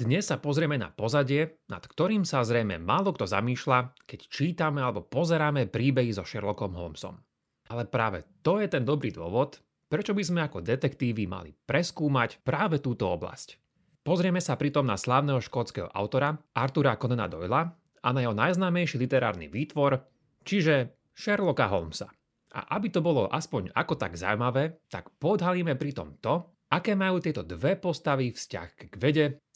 Dnes sa pozrieme na pozadie, nad ktorým sa zrejme málo kto zamýšľa, keď čítame alebo pozeráme príbehy so Sherlockom Holmesom. Ale práve to je ten dobrý dôvod, prečo by sme ako detektívy mali preskúmať práve túto oblasť. Pozrieme sa pritom na slávneho škótskeho autora Artura Conana Doyla a na jeho najznámejší literárny výtvor, čiže Sherlocka Holmesa. A aby to bolo aspoň ako tak zaujímavé, tak podhalíme pritom to, aké majú tieto dve postavy vzťah k vede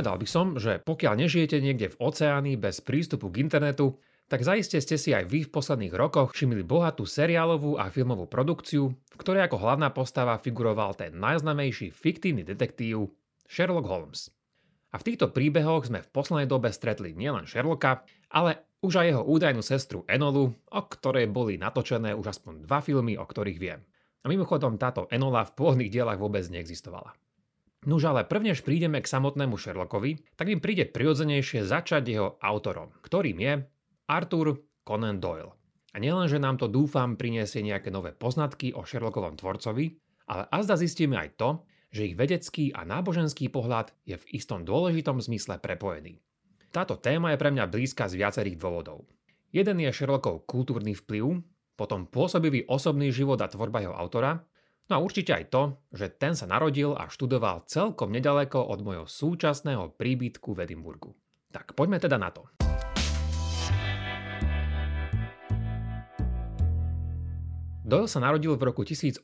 Povedal by som, že pokiaľ nežijete niekde v oceáni bez prístupu k internetu, tak zaiste ste si aj vy v posledných rokoch všimli bohatú seriálovú a filmovú produkciu, v ktorej ako hlavná postava figuroval ten najznamejší fiktívny detektív Sherlock Holmes. A v týchto príbehoch sme v poslednej dobe stretli nielen Sherlocka, ale už aj jeho údajnú sestru Enolu, o ktorej boli natočené už aspoň dva filmy, o ktorých viem. A mimochodom táto Enola v pôvodných dielach vôbec neexistovala. Nuž ale prvnež prídeme k samotnému Sherlockovi, tak im príde prirodzenejšie začať jeho autorom, ktorým je Arthur Conan Doyle. A nielen, že nám to dúfam priniesie nejaké nové poznatky o Sherlockovom tvorcovi, ale azda zistíme aj to, že ich vedecký a náboženský pohľad je v istom dôležitom zmysle prepojený. Táto téma je pre mňa blízka z viacerých dôvodov. Jeden je Sherlockov kultúrny vplyv, potom pôsobivý osobný život a tvorba jeho autora No a určite aj to, že ten sa narodil a študoval celkom nedaleko od môjho súčasného príbytku v Edimburgu. Tak poďme teda na to. Doyle sa narodil v roku 1859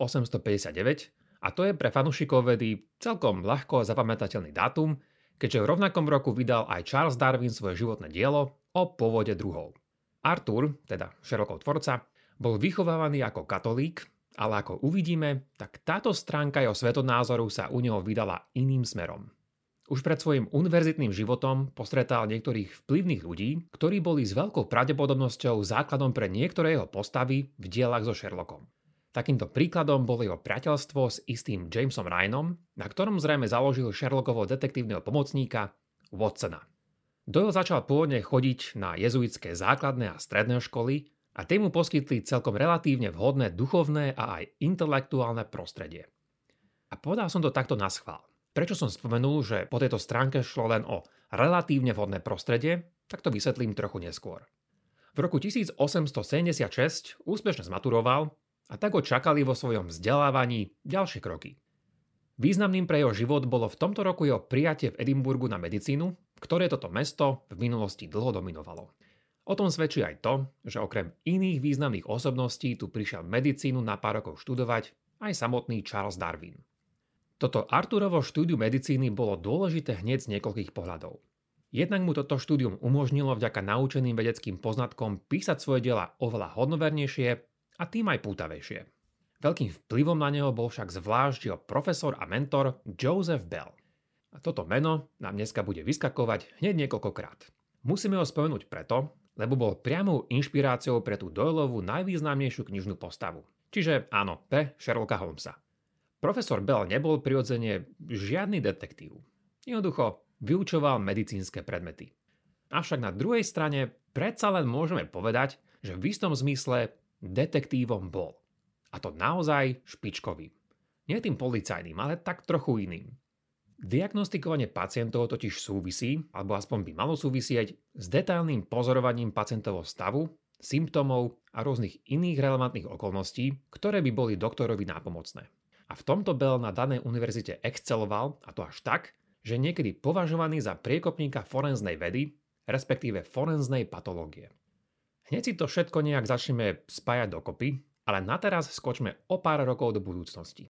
a to je pre fanúšikov vedy celkom ľahko zapamätateľný dátum, keďže v rovnakom roku vydal aj Charles Darwin svoje životné dielo o pôvode druhov. Arthur, teda Sherlockov tvorca, bol vychovávaný ako katolík ale ako uvidíme, tak táto stránka jeho svetonázoru sa u neho vydala iným smerom. Už pred svojim univerzitným životom postretal niektorých vplyvných ľudí, ktorí boli s veľkou pravdepodobnosťou základom pre niektoré jeho postavy v dielach so Sherlockom. Takýmto príkladom bolo jeho priateľstvo s istým Jamesom Ryanom, na ktorom zrejme založil Sherlockovo detektívneho pomocníka Watsona. Doyle začal pôvodne chodiť na jezuitské základné a stredné školy a tie mu poskytli celkom relatívne vhodné duchovné a aj intelektuálne prostredie. A povedal som to takto na schvál. Prečo som spomenul, že po tejto stránke šlo len o relatívne vhodné prostredie, tak to vysvetlím trochu neskôr. V roku 1876 úspešne zmaturoval a tak ho čakali vo svojom vzdelávaní ďalšie kroky. Významným pre jeho život bolo v tomto roku jeho prijatie v Edimburgu na medicínu, ktoré toto mesto v minulosti dlho dominovalo. O tom svedčí aj to, že okrem iných významných osobností tu prišiel medicínu na pár rokov študovať aj samotný Charles Darwin. Toto Arturovo štúdium medicíny bolo dôležité hneď z niekoľkých pohľadov. Jednak mu toto štúdium umožnilo vďaka naučeným vedeckým poznatkom písať svoje diela oveľa hodnovernejšie a tým aj pútavejšie. Veľkým vplyvom na neho bol však zvlášť jeho profesor a mentor Joseph Bell. A toto meno nám dneska bude vyskakovať hneď niekoľkokrát. Musíme ho spomenúť preto, lebo bol priamou inšpiráciou pre tú Doyleovú najvýznamnejšiu knižnú postavu. Čiže áno, pre Sherlocka Holmesa. Profesor Bell nebol prirodzene žiadny detektív. Jednoducho vyučoval medicínske predmety. Avšak na druhej strane predsa len môžeme povedať, že v istom zmysle detektívom bol. A to naozaj špičkovým. Nie tým policajným, ale tak trochu iným. Diagnostikovanie pacientov totiž súvisí, alebo aspoň by malo súvisieť, s detailným pozorovaním pacientovho stavu, symptómov a rôznych iných relevantných okolností, ktoré by boli doktorovi nápomocné. A v tomto Bell na danej univerzite exceloval, a to až tak, že niekedy považovaný za priekopníka forenznej vedy, respektíve forenznej patológie. Hneď si to všetko nejak začneme spájať dokopy, ale na teraz skočme o pár rokov do budúcnosti.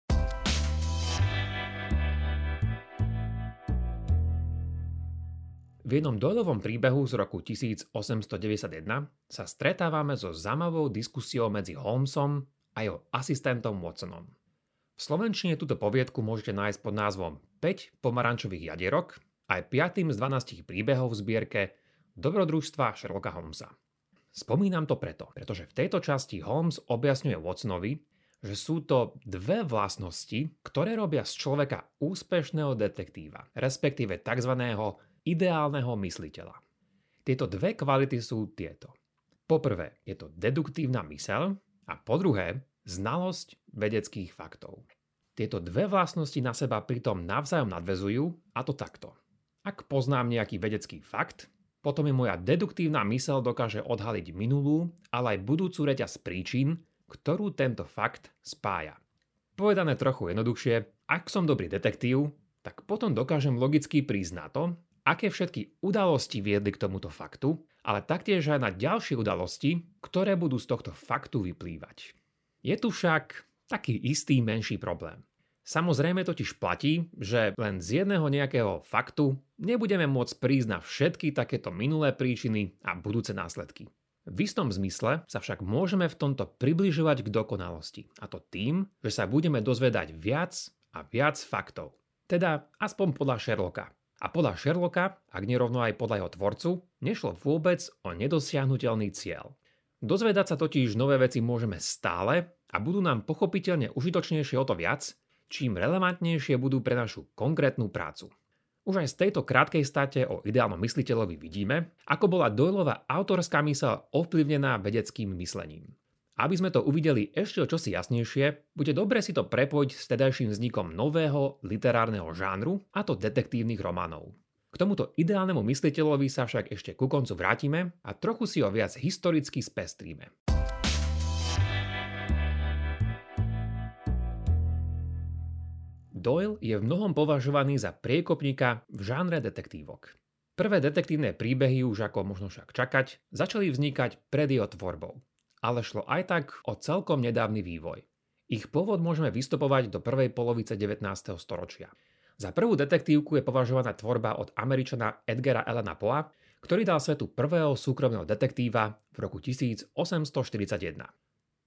V jednom Doyleovom príbehu z roku 1891 sa stretávame so zaujímavou diskusiou medzi Holmesom a jeho asistentom Watsonom. V slovenčine túto poviedku môžete nájsť pod názvom 5 pomarančových jadierok aj 5. z 12 príbehov v zbierke Dobrodružstva Sherlocka Holmesa. Spomínam to preto, pretože v tejto časti Holmes objasňuje Watsonovi, že sú to dve vlastnosti, ktoré robia z človeka úspešného detektíva, respektíve tzv. Ideálneho mysliteľa. Tieto dve kvality sú tieto. Poprvé je to deduktívna mysel a po druhé znalosť vedeckých faktov. Tieto dve vlastnosti na seba pritom navzájom nadvezujú a to takto. Ak poznám nejaký vedecký fakt, potom je moja deduktívna mysel dokáže odhaliť minulú, ale aj budúcu reťaz príčin, ktorú tento fakt spája. Povedané trochu jednoduchšie, ak som dobrý detektív, tak potom dokážem logicky prísť na to, aké všetky udalosti viedli k tomuto faktu, ale taktiež aj na ďalšie udalosti, ktoré budú z tohto faktu vyplývať. Je tu však taký istý menší problém. Samozrejme totiž platí, že len z jedného nejakého faktu nebudeme môcť prísť na všetky takéto minulé príčiny a budúce následky. V istom zmysle sa však môžeme v tomto približovať k dokonalosti. A to tým, že sa budeme dozvedať viac a viac faktov. Teda aspoň podľa Sherlocka. A podľa Sherlocka, ak nerovno aj podľa jeho tvorcu, nešlo vôbec o nedosiahnutelný cieľ. Dozvedať sa totiž nové veci môžeme stále a budú nám pochopiteľne užitočnejšie o to viac, čím relevantnejšie budú pre našu konkrétnu prácu. Už aj z tejto krátkej state o ideálnom mysliteľovi vidíme, ako bola Doyleova autorská mysel ovplyvnená vedeckým myslením. Aby sme to uvideli ešte o čosi jasnejšie, bude dobre si to prepojiť s tedajším vznikom nového literárneho žánru, a to detektívnych románov. K tomuto ideálnemu mysliteľovi sa však ešte ku koncu vrátime a trochu si ho viac historicky spestríme. Doyle je v mnohom považovaný za priekopníka v žánre detektívok. Prvé detektívne príbehy už ako možno však čakať, začali vznikať pred jeho tvorbou. Ale šlo aj tak o celkom nedávny vývoj. Ich pôvod môžeme vystupovať do prvej polovice 19. storočia. Za prvú detektívku je považovaná tvorba od Američana Edgara Elena Poa, ktorý dal svetu prvého súkromného detektíva v roku 1841.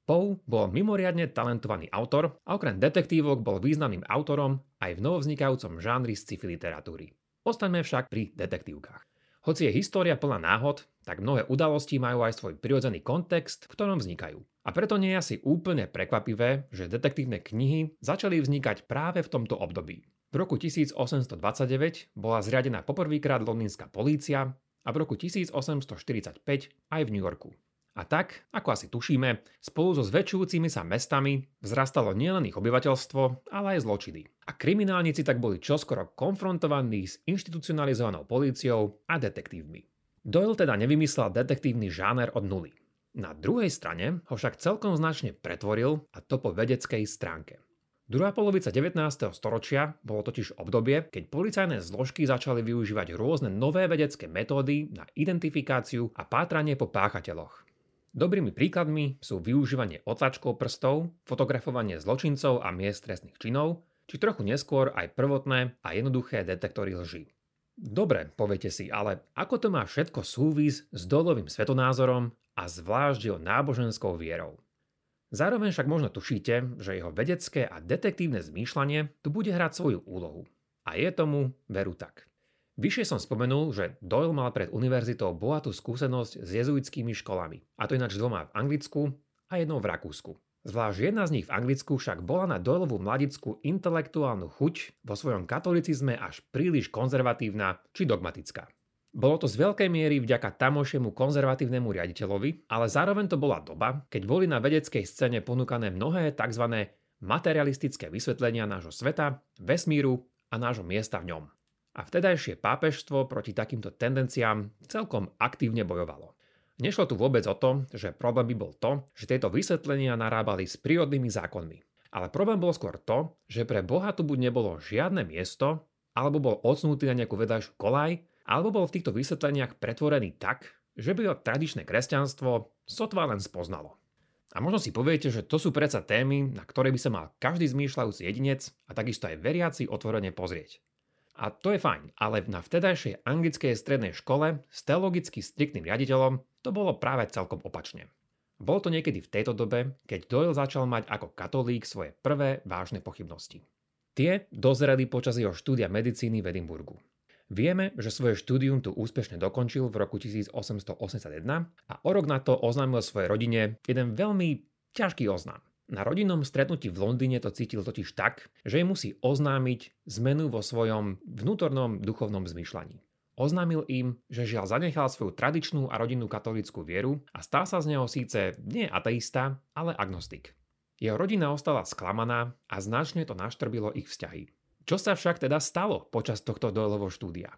Poe bol mimoriadne talentovaný autor a okrem detektívok bol významným autorom aj v novovznikajúcom žánri sci-fi literatúry. Ostaňme však pri detektívkach. Hoci je história plná náhod, tak mnohé udalosti majú aj svoj prirodzený kontext, v ktorom vznikajú. A preto nie je asi úplne prekvapivé, že detektívne knihy začali vznikať práve v tomto období. V roku 1829 bola zriadená poprvýkrát londýnska polícia a v roku 1845 aj v New Yorku. A tak, ako asi tušíme, spolu so zväčšujúcimi sa mestami vzrastalo nielen ich obyvateľstvo, ale aj zločiny. A kriminálnici tak boli čoskoro konfrontovaní s inštitucionalizovanou políciou a detektívmi. Doyle teda nevymyslel detektívny žáner od nuly. Na druhej strane ho však celkom značne pretvoril a to po vedeckej stránke. Druhá polovica 19. storočia bolo totiž obdobie, keď policajné zložky začali využívať rôzne nové vedecké metódy na identifikáciu a pátranie po páchateľoch. Dobrými príkladmi sú využívanie otlačkov prstov, fotografovanie zločincov a miest trestných činov, či trochu neskôr aj prvotné a jednoduché detektory lží. Dobre, poviete si, ale ako to má všetko súvis s dolovým svetonázorom a zvlášť jeho náboženskou vierou? Zároveň však možno tušíte, že jeho vedecké a detektívne zmýšľanie tu bude hrať svoju úlohu. A je tomu veru tak. Vyššie som spomenul, že Doyle mal pred univerzitou bohatú skúsenosť s jezuitskými školami, a to ináč dvoma v Anglicku a jednou v Rakúsku. Zvlášť jedna z nich v Anglicku však bola na Doyleovú mladickú intelektuálnu chuť vo svojom katolicizme až príliš konzervatívna či dogmatická. Bolo to z veľkej miery vďaka tamošiemu konzervatívnemu riaditeľovi, ale zároveň to bola doba, keď boli na vedeckej scéne ponúkané mnohé tzv. materialistické vysvetlenia nášho sveta, vesmíru a nášho miesta v ňom a vtedajšie pápežstvo proti takýmto tendenciám celkom aktívne bojovalo. Nešlo tu vôbec o to, že problém by bol to, že tieto vysvetlenia narábali s prírodnými zákonmi. Ale problém bol skôr to, že pre Boha tu buď nebolo žiadne miesto, alebo bol odsunutý na nejakú vedľajšiu kolaj, alebo bol v týchto vysvetleniach pretvorený tak, že by ho tradičné kresťanstvo sotva len spoznalo. A možno si poviete, že to sú predsa témy, na ktoré by sa mal každý zmýšľajúci jedinec a takisto aj veriaci otvorene pozrieť. A to je fajn, ale na vtedajšej anglickej strednej škole s teologicky striktným riaditeľom to bolo práve celkom opačne. Bolo to niekedy v tejto dobe, keď Doyle začal mať ako katolík svoje prvé vážne pochybnosti. Tie dozreli počas jeho štúdia medicíny v Edimburgu. Vieme, že svoje štúdium tu úspešne dokončil v roku 1881 a o rok na to oznámil svojej rodine jeden veľmi ťažký oznám. Na rodinnom stretnutí v Londýne to cítil totiž tak, že jej musí oznámiť zmenu vo svojom vnútornom duchovnom zmyšľaní. Oznámil im, že žiaľ zanechal svoju tradičnú a rodinnú katolickú vieru a stal sa z neho síce nie ateista, ale agnostik. Jeho rodina ostala sklamaná a značne to naštrbilo ich vzťahy. Čo sa však teda stalo počas tohto Doyleho štúdia?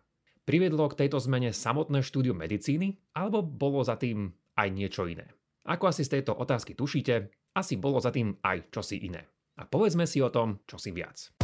Priviedlo k tejto zmene samotné štúdium medicíny alebo bolo za tým aj niečo iné? Ako asi z tejto otázky tušíte, asi bolo za tým aj čosi iné. A povedzme si o tom čosi viac.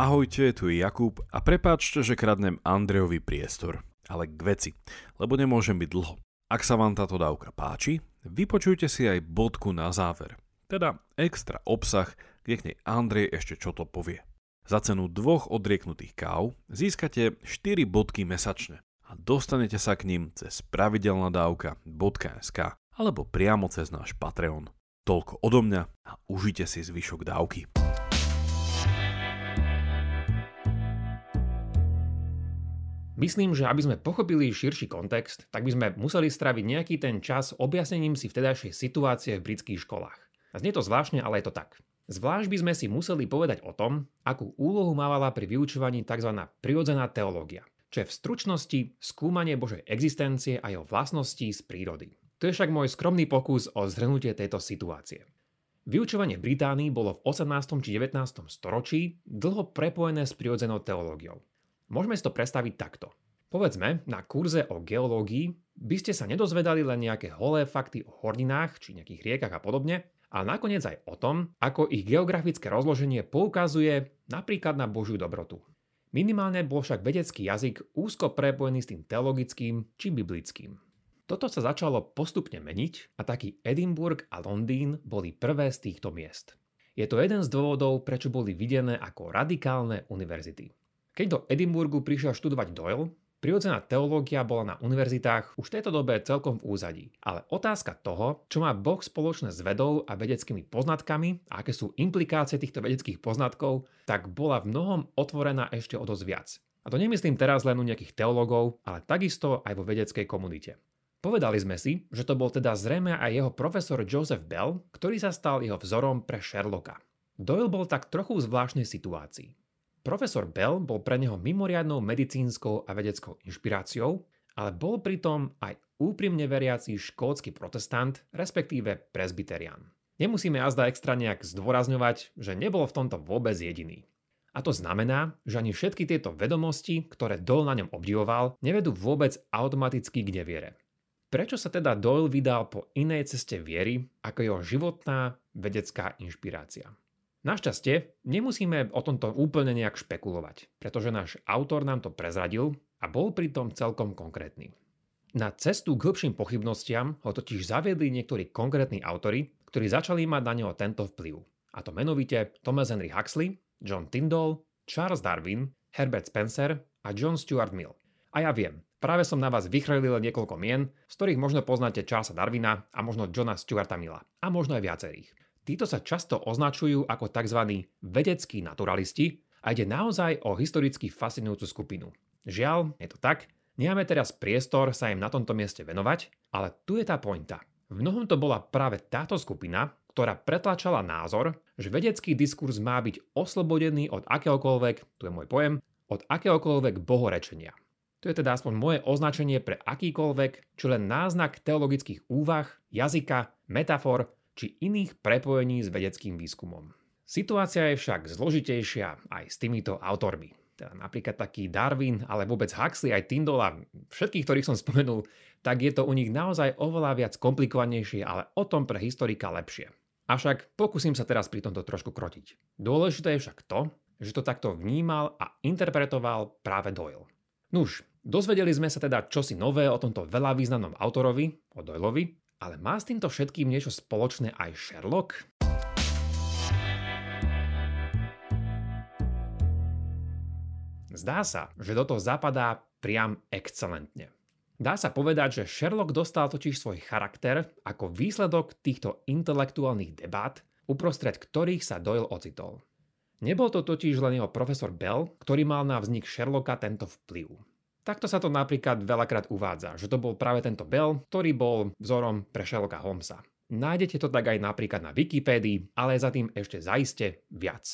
Ahojte, tu je Jakub a prepáčte, že kradnem Andrejovi priestor, ale k veci, lebo nemôžem byť dlho. Ak sa vám táto dávka páči, vypočujte si aj bodku na záver, teda extra obsah, kde k nej Andrej ešte čo to povie. Za cenu dvoch odrieknutých káv získate 4 bodky mesačne a dostanete sa k ním cez pravidelnadavka.sk alebo priamo cez náš Patreon. Toľko odo mňa a užite si zvyšok dávky. Myslím, že aby sme pochopili širší kontext, tak by sme museli straviť nejaký ten čas objasnením si vtedajšej situácie v britských školách. A znie to zvláštne, ale je to tak. Zvlášť by sme si museli povedať o tom, akú úlohu mávala pri vyučovaní tzv. prirodzená teológia, čo je v stručnosti skúmanie Božej existencie a jeho vlastností z prírody. To je však môj skromný pokus o zhrnutie tejto situácie. Vyučovanie v Británii bolo v 18. či 19. storočí dlho prepojené s prirodzenou teológiou. Môžeme si to predstaviť takto. Povedzme, na kurze o geológii by ste sa nedozvedali len nejaké holé fakty o horninách či nejakých riekach a podobne, ale nakoniec aj o tom, ako ich geografické rozloženie poukazuje napríklad na Božiu dobrotu. Minimálne bol však vedecký jazyk úzko prepojený s tým teologickým či biblickým. Toto sa začalo postupne meniť a taký Edinburgh a Londýn boli prvé z týchto miest. Je to jeden z dôvodov, prečo boli videné ako radikálne univerzity. Keď do Edinburgu prišiel študovať Doyle, prirodzená teológia bola na univerzitách už v tejto dobe celkom v úzadí. Ale otázka toho, čo má Boh spoločné s vedou a vedeckými poznatkami a aké sú implikácie týchto vedeckých poznatkov, tak bola v mnohom otvorená ešte o dosť viac. A to nemyslím teraz len u nejakých teológov, ale takisto aj vo vedeckej komunite. Povedali sme si, že to bol teda zrejme aj jeho profesor Joseph Bell, ktorý sa stal jeho vzorom pre Sherlocka. Doyle bol tak trochu v zvláštnej situácii. Profesor Bell bol pre neho mimoriadnou medicínskou a vedeckou inšpiráciou, ale bol pritom aj úprimne veriaci škótsky protestant, respektíve presbyterian. Nemusíme azda extra nejak zdôrazňovať, že nebol v tomto vôbec jediný. A to znamená, že ani všetky tieto vedomosti, ktoré Doyle na ňom obdivoval, nevedú vôbec automaticky k neviere. Prečo sa teda Doyle vydal po inej ceste viery ako jeho životná vedecká inšpirácia? Našťastie nemusíme o tomto úplne nejak špekulovať, pretože náš autor nám to prezradil a bol pritom celkom konkrétny. Na cestu k hĺbším pochybnostiam ho totiž zaviedli niektorí konkrétni autory, ktorí začali mať na neho tento vplyv. A to menovite Thomas Henry Huxley, John Tyndall, Charles Darwin, Herbert Spencer a John Stuart Mill. A ja viem, práve som na vás vychrlil niekoľko mien, z ktorých možno poznáte Charlesa Darwina a možno Johna Stuarta Milla. A možno aj viacerých. Títo sa často označujú ako tzv. vedeckí naturalisti a ide naozaj o historicky fascinujúcu skupinu. Žiaľ, je to tak, nemáme teraz priestor sa im na tomto mieste venovať, ale tu je tá pointa. V mnohom to bola práve táto skupina, ktorá pretlačala názor, že vedecký diskurs má byť oslobodený od akéhokoľvek, tu je môj pojem, od akéhokoľvek bohorečenia. To je teda aspoň moje označenie pre akýkoľvek, čo len náznak teologických úvah, jazyka, metafor či iných prepojení s vedeckým výskumom. Situácia je však zložitejšia aj s týmito autormi. Teda napríklad taký Darwin, ale vôbec Huxley, aj Tyndall a všetkých, ktorých som spomenul, tak je to u nich naozaj oveľa viac komplikovanejšie, ale o tom pre historika lepšie. Avšak pokúsim sa teraz pri tomto trošku krotiť. Dôležité je však to, že to takto vnímal a interpretoval práve Doyle. Nuž, dozvedeli sme sa teda čosi nové o tomto veľa významnom autorovi, o Doyleovi, ale má s týmto všetkým niečo spoločné aj Sherlock? Zdá sa, že do toho zapadá priam excelentne. Dá sa povedať, že Sherlock dostal totiž svoj charakter ako výsledok týchto intelektuálnych debát, uprostred ktorých sa Doyle ocitol. Nebol to totiž len jeho profesor Bell, ktorý mal na vznik Sherlocka tento vplyv. Takto sa to napríklad veľakrát uvádza, že to bol práve tento Bell, ktorý bol vzorom pre Sherlocka Holmesa. Nájdete to tak aj napríklad na Wikipédii, ale za tým ešte zaiste viac.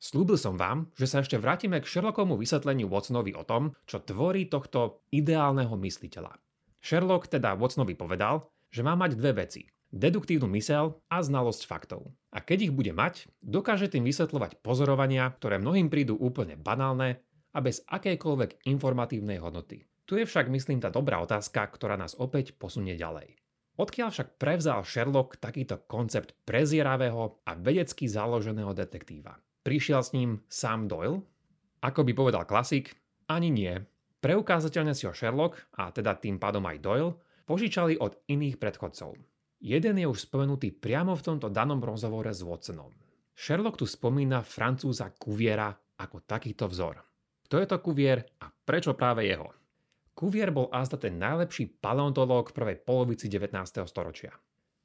Slúbil som vám, že sa ešte vrátime k Sherlockovmu vysvetleniu Watsonovi o tom, čo tvorí tohto ideálneho mysliteľa. Sherlock teda Watsonovi povedal, že má mať dve veci. Deduktívnu mysel a znalosť faktov. A keď ich bude mať, dokáže tým vysvetľovať pozorovania, ktoré mnohým prídu úplne banálne a bez akejkoľvek informatívnej hodnoty. Tu je však, myslím, tá dobrá otázka, ktorá nás opäť posunie ďalej. Odkiaľ však prevzal Sherlock takýto koncept prezieravého a vedecky založeného detektíva? Prišiel s ním sám Doyle? Ako by povedal klasik, ani nie. Preukázateľne si ho Sherlock, a teda tým pádom aj Doyle, požičali od iných predchodcov. Jeden je už spomenutý priamo v tomto danom rozhovore s Watsonom. Sherlock tu spomína francúza Cuviera ako takýto vzor. Kto je to Cuvier a prečo práve jeho? Cuvier bol azda ten najlepší paleontológ prvej polovici 19. storočia.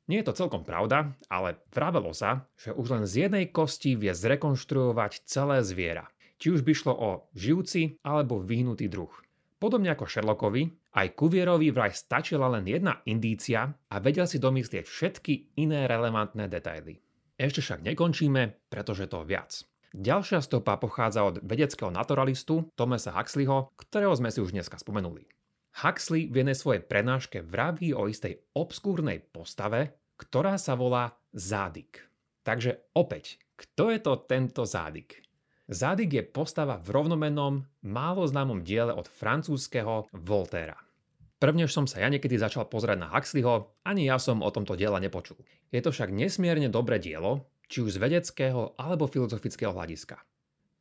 Nie je to celkom pravda, ale vravelo sa, že už len z jednej kosti vie zrekonštruovať celé zviera. Či už by šlo o žijúci alebo vyhnutý druh. Podobne ako Sherlockovi, aj Cuvierovi vraj stačila len jedna indícia a vedel si domyslieť všetky iné relevantné detaily. Ešte však nekončíme, pretože to viac. Ďalšia stopa pochádza od vedeckého naturalistu Thomasa Huxleyho, ktorého sme si už dneska spomenuli. Huxley v jednej svojej prednáške vraví o istej obskúrnej postave, ktorá sa volá Zádik. Takže opäť, kto je to tento Zádik? Zádik je postava v rovnomennom, málo známom diele od francúzského Voltaira. Prvnež som sa ja niekedy začal pozerať na Huxleyho, ani ja som o tomto diele nepočul. Je to však nesmierne dobré dielo, či už z vedeckého alebo filozofického hľadiska.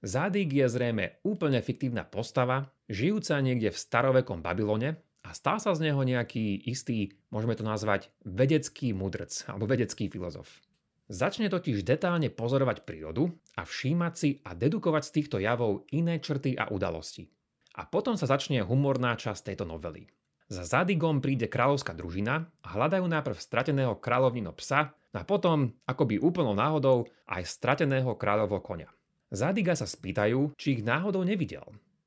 Zádik je zrejme úplne fiktívna postava, žijúca niekde v starovekom Babylone a stal sa z neho nejaký istý, môžeme to nazvať, vedecký mudrc alebo vedecký filozof. Začne totiž detálne pozorovať prírodu a všímať si a dedukovať z týchto javov iné črty a udalosti. A potom sa začne humorná časť tejto novely. Za Zadigom príde kráľovská družina a hľadajú najprv strateného kráľovnino psa a potom, akoby úplnou náhodou, aj strateného kráľovho konia. Zadiga sa spýtajú, či ich náhodou nevidel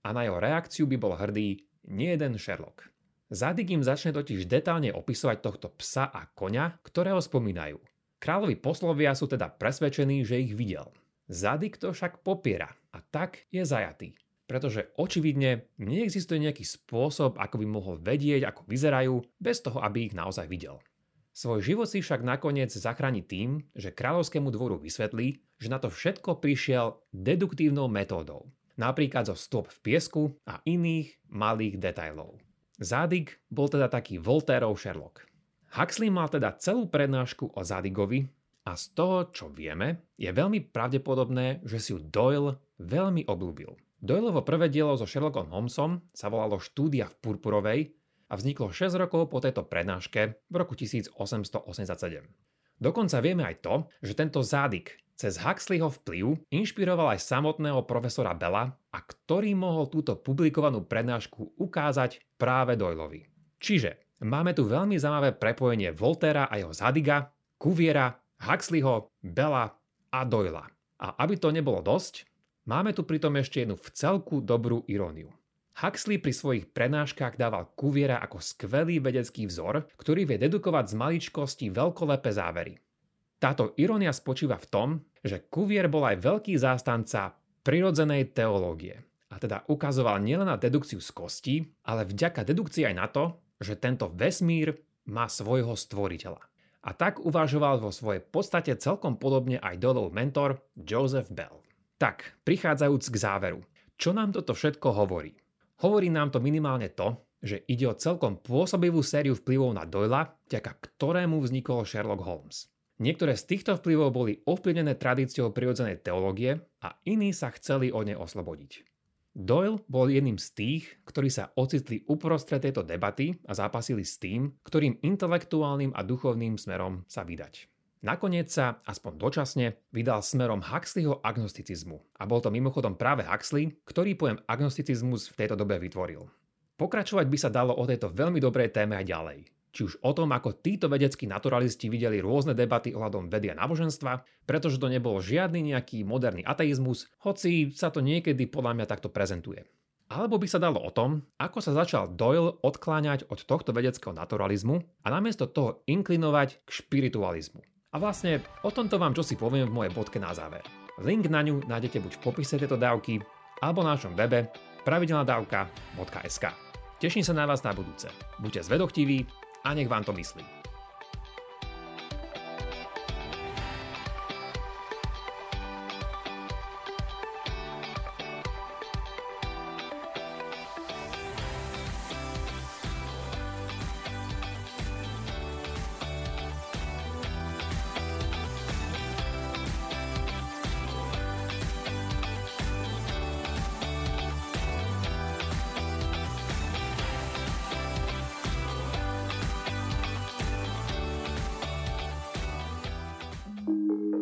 a na jeho reakciu by bol hrdý nie jeden Sherlock. Zadig im začne totiž detálne opisovať tohto psa a koňa, ktorého spomínajú. Kráľovi poslovia sú teda presvedčení, že ich videl. Zadig to však popiera a tak je zajatý. Pretože očividne neexistuje nejaký spôsob, ako by mohol vedieť, ako vyzerajú, bez toho, aby ich naozaj videl. Svoj život si však nakoniec zachráni tým, že kráľovskému dvoru vysvetlí, že na to všetko prišiel deduktívnou metódou, napríklad zo stop v piesku a iných malých detailov. Zádig bol teda taký Voltairov Sherlock. Huxley mal teda celú prednášku o Zádigovi a z toho, čo vieme, je veľmi pravdepodobné, že si ju Doyle veľmi obľúbil. Doyleovo prvé dielo so Sherlockom Holmesom sa volalo Štúdia v Purpurovej a vzniklo 6 rokov po tejto prednáške v roku 1887. Dokonca vieme aj to, že tento zádik cez Huxleyho vplyv inšpiroval aj samotného profesora Bella a ktorý mohol túto publikovanú prednášku ukázať práve Doyleovi. Čiže máme tu veľmi zaujímavé prepojenie Voltera a jeho Zadiga, Cuviera, Huxleyho, Bella a Doyla. A aby to nebolo dosť, máme tu pritom ešte jednu v celku dobrú iróniu. Huxley pri svojich prednáškach dával Kuviera ako skvelý vedecký vzor, ktorý vie dedukovať z maličkosti veľkolepé závery. Táto irónia spočíva v tom, že Cuvier bol aj veľký zástanca prirodzenej teológie. A teda ukazoval nielen na dedukciu z kosti, ale vďaka dedukcii aj na to, že tento vesmír má svojho stvoriteľa. A tak uvažoval vo svojej podstate celkom podobne aj Dolov mentor Joseph Bell. Tak, prichádzajúc k záveru, čo nám toto všetko hovorí? Hovorí nám to minimálne to, že ide o celkom pôsobivú sériu vplyvov na Doyla, vďaka ktorému vznikol Sherlock Holmes. Niektoré z týchto vplyvov boli ovplyvnené tradíciou prirodzenej teológie a iní sa chceli od nej oslobodiť. Doyle bol jedným z tých, ktorí sa ocitli uprostred tejto debaty a zápasili s tým, ktorým intelektuálnym a duchovným smerom sa vydať. Nakoniec sa, aspoň dočasne, vydal smerom Huxleyho agnosticizmu. A bol to mimochodom práve Huxley, ktorý pojem agnosticizmus v tejto dobe vytvoril. Pokračovať by sa dalo o tejto veľmi dobrej téme aj ďalej. Či už o tom, ako títo vedeckí naturalisti videli rôzne debaty ohľadom vedy a náboženstva, pretože to nebol žiadny nejaký moderný ateizmus, hoci sa to niekedy podľa mňa takto prezentuje. Alebo by sa dalo o tom, ako sa začal Doyle odkláňať od tohto vedeckého naturalizmu a namiesto toho inklinovať k špiritualizmu. A vlastne o tomto vám čo si poviem v mojej bodke na záver. Link na ňu nájdete buď v popise tejto dávky, alebo na našom webe pravidelnadavka.sk. Teším sa na vás na budúce. Buďte zvedochtiví a nech vám to myslí.